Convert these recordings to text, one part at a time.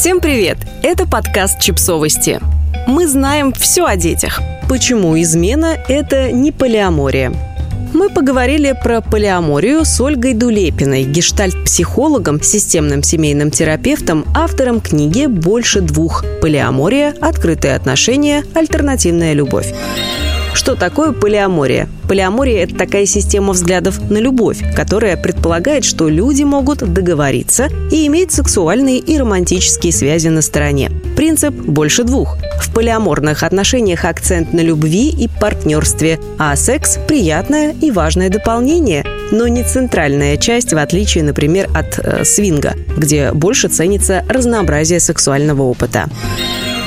Всем привет! Это подкаст «Чипсовости». Мы знаем все о детях. Почему измена – это не полиамория? Мы поговорили про полиаморию с Ольгой Дулепиной, гештальт-психологом, системным семейным терапевтом, автором книги «Больше двух. Полиамория. Открытые отношения. Альтернативная любовь». Что такое полиамория? Полиамория – это такая система взглядов на любовь, которая предполагает, что люди могут договориться и иметь сексуальные и романтические связи на стороне. Принцип «больше двух». В полиаморных отношениях акцент на любви и партнерстве, а секс – приятное и важное дополнение, но не центральная часть, в отличие, например, от э, свинга, где больше ценится разнообразие сексуального опыта.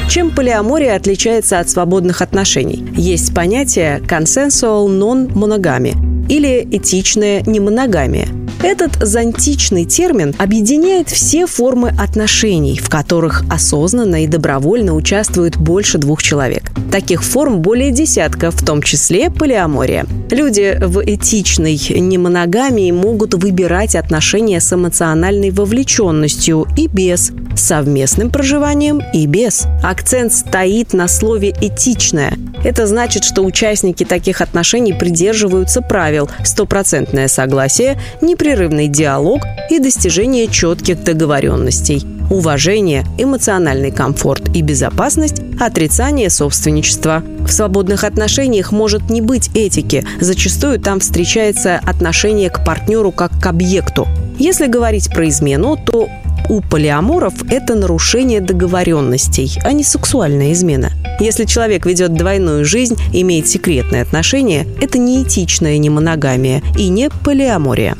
Чем полиамория отличается от свободных отношений? Есть понятие consensual non-monogamy или этичная немоногамия – этот зонтичный термин объединяет все формы отношений, в которых осознанно и добровольно участвуют больше двух человек. Таких форм более десятка, в том числе полиамория. Люди в этичной немоногамии могут выбирать отношения с эмоциональной вовлеченностью и без, совместным проживанием и без. Акцент стоит на слове «этичное». Это значит, что участники таких отношений придерживаются правил стопроцентное согласие, непрерывный диалог и достижение четких договоренностей уважение, эмоциональный комфорт и безопасность, отрицание собственничества. В свободных отношениях может не быть этики. Зачастую там встречается отношение к партнеру как к объекту. Если говорить про измену, то у полиаморов это нарушение договоренностей, а не сексуальная измена. Если человек ведет двойную жизнь, имеет секретные отношения, это не этичная не моногамия и не полиамория.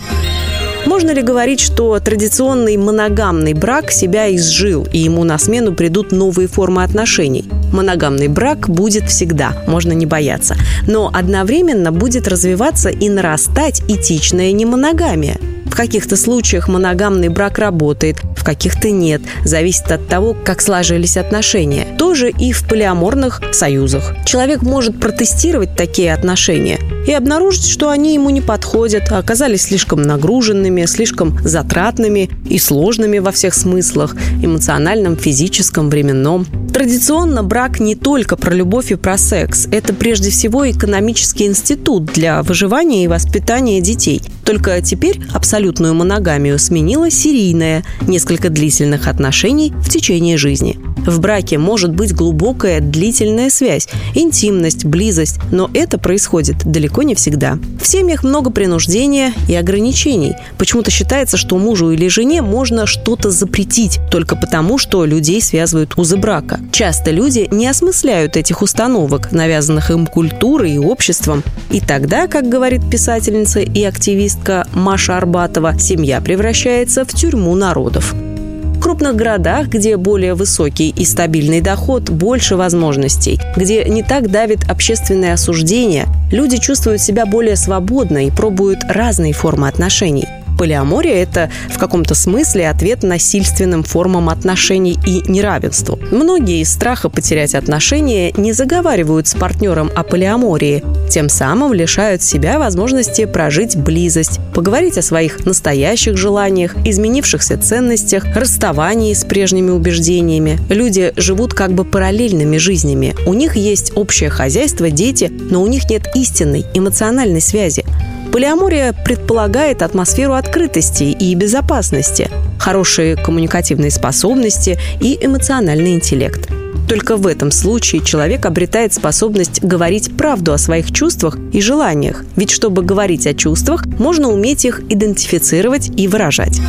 Можно ли говорить, что традиционный моногамный брак себя изжил, и ему на смену придут новые формы отношений? Моногамный брак будет всегда, можно не бояться. Но одновременно будет развиваться и нарастать этичная немоногамия. В каких-то случаях моногамный брак работает, в каких-то нет. Зависит от того, как сложились отношения. Тоже и в полиаморных союзах. Человек может протестировать такие отношения и обнаружить, что они ему не подходят, а оказались слишком нагруженными, слишком затратными и сложными во всех смыслах – эмоциональном, физическом, временном. Традиционно брак не только про любовь и про секс. Это прежде всего экономический институт для выживания и воспитания детей. Только теперь абсолютную моногамию сменила серийная, несколько длительных отношений в течение жизни. В браке может быть глубокая длительная связь, интимность, близость, но это происходит далеко не всегда. В семьях много принуждения и ограничений. Почему-то считается, что мужу или жене можно что-то запретить только потому, что людей связывают узы брака. Часто люди не осмысляют этих установок, навязанных им культурой и обществом. И тогда, как говорит писательница и активистка Маша Арбатова, семья превращается в тюрьму народов крупных городах, где более высокий и стабильный доход, больше возможностей, где не так давит общественное осуждение, люди чувствуют себя более свободно и пробуют разные формы отношений – Полиамория – это в каком-то смысле ответ насильственным формам отношений и неравенству. Многие из страха потерять отношения не заговаривают с партнером о полиамории, тем самым лишают себя возможности прожить близость, поговорить о своих настоящих желаниях, изменившихся ценностях, расставании с прежними убеждениями. Люди живут как бы параллельными жизнями. У них есть общее хозяйство, дети, но у них нет истинной эмоциональной связи. Полиамория предполагает атмосферу открытости и безопасности, хорошие коммуникативные способности и эмоциональный интеллект. Только в этом случае человек обретает способность говорить правду о своих чувствах и желаниях. Ведь чтобы говорить о чувствах, можно уметь их идентифицировать и выражать.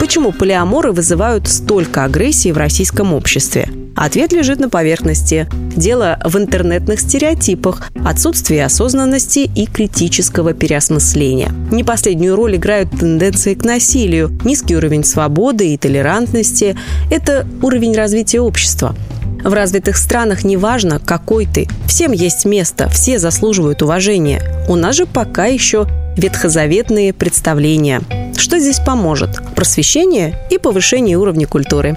Почему полиаморы вызывают столько агрессии в российском обществе? Ответ лежит на поверхности. Дело в интернетных стереотипах, отсутствии осознанности и критического переосмысления. Не последнюю роль играют тенденции к насилию, низкий уровень свободы и толерантности. Это уровень развития общества. В развитых странах неважно, какой ты. Всем есть место, все заслуживают уважения. У нас же пока еще ветхозаветные представления. Что здесь поможет? Просвещение и повышение уровня культуры.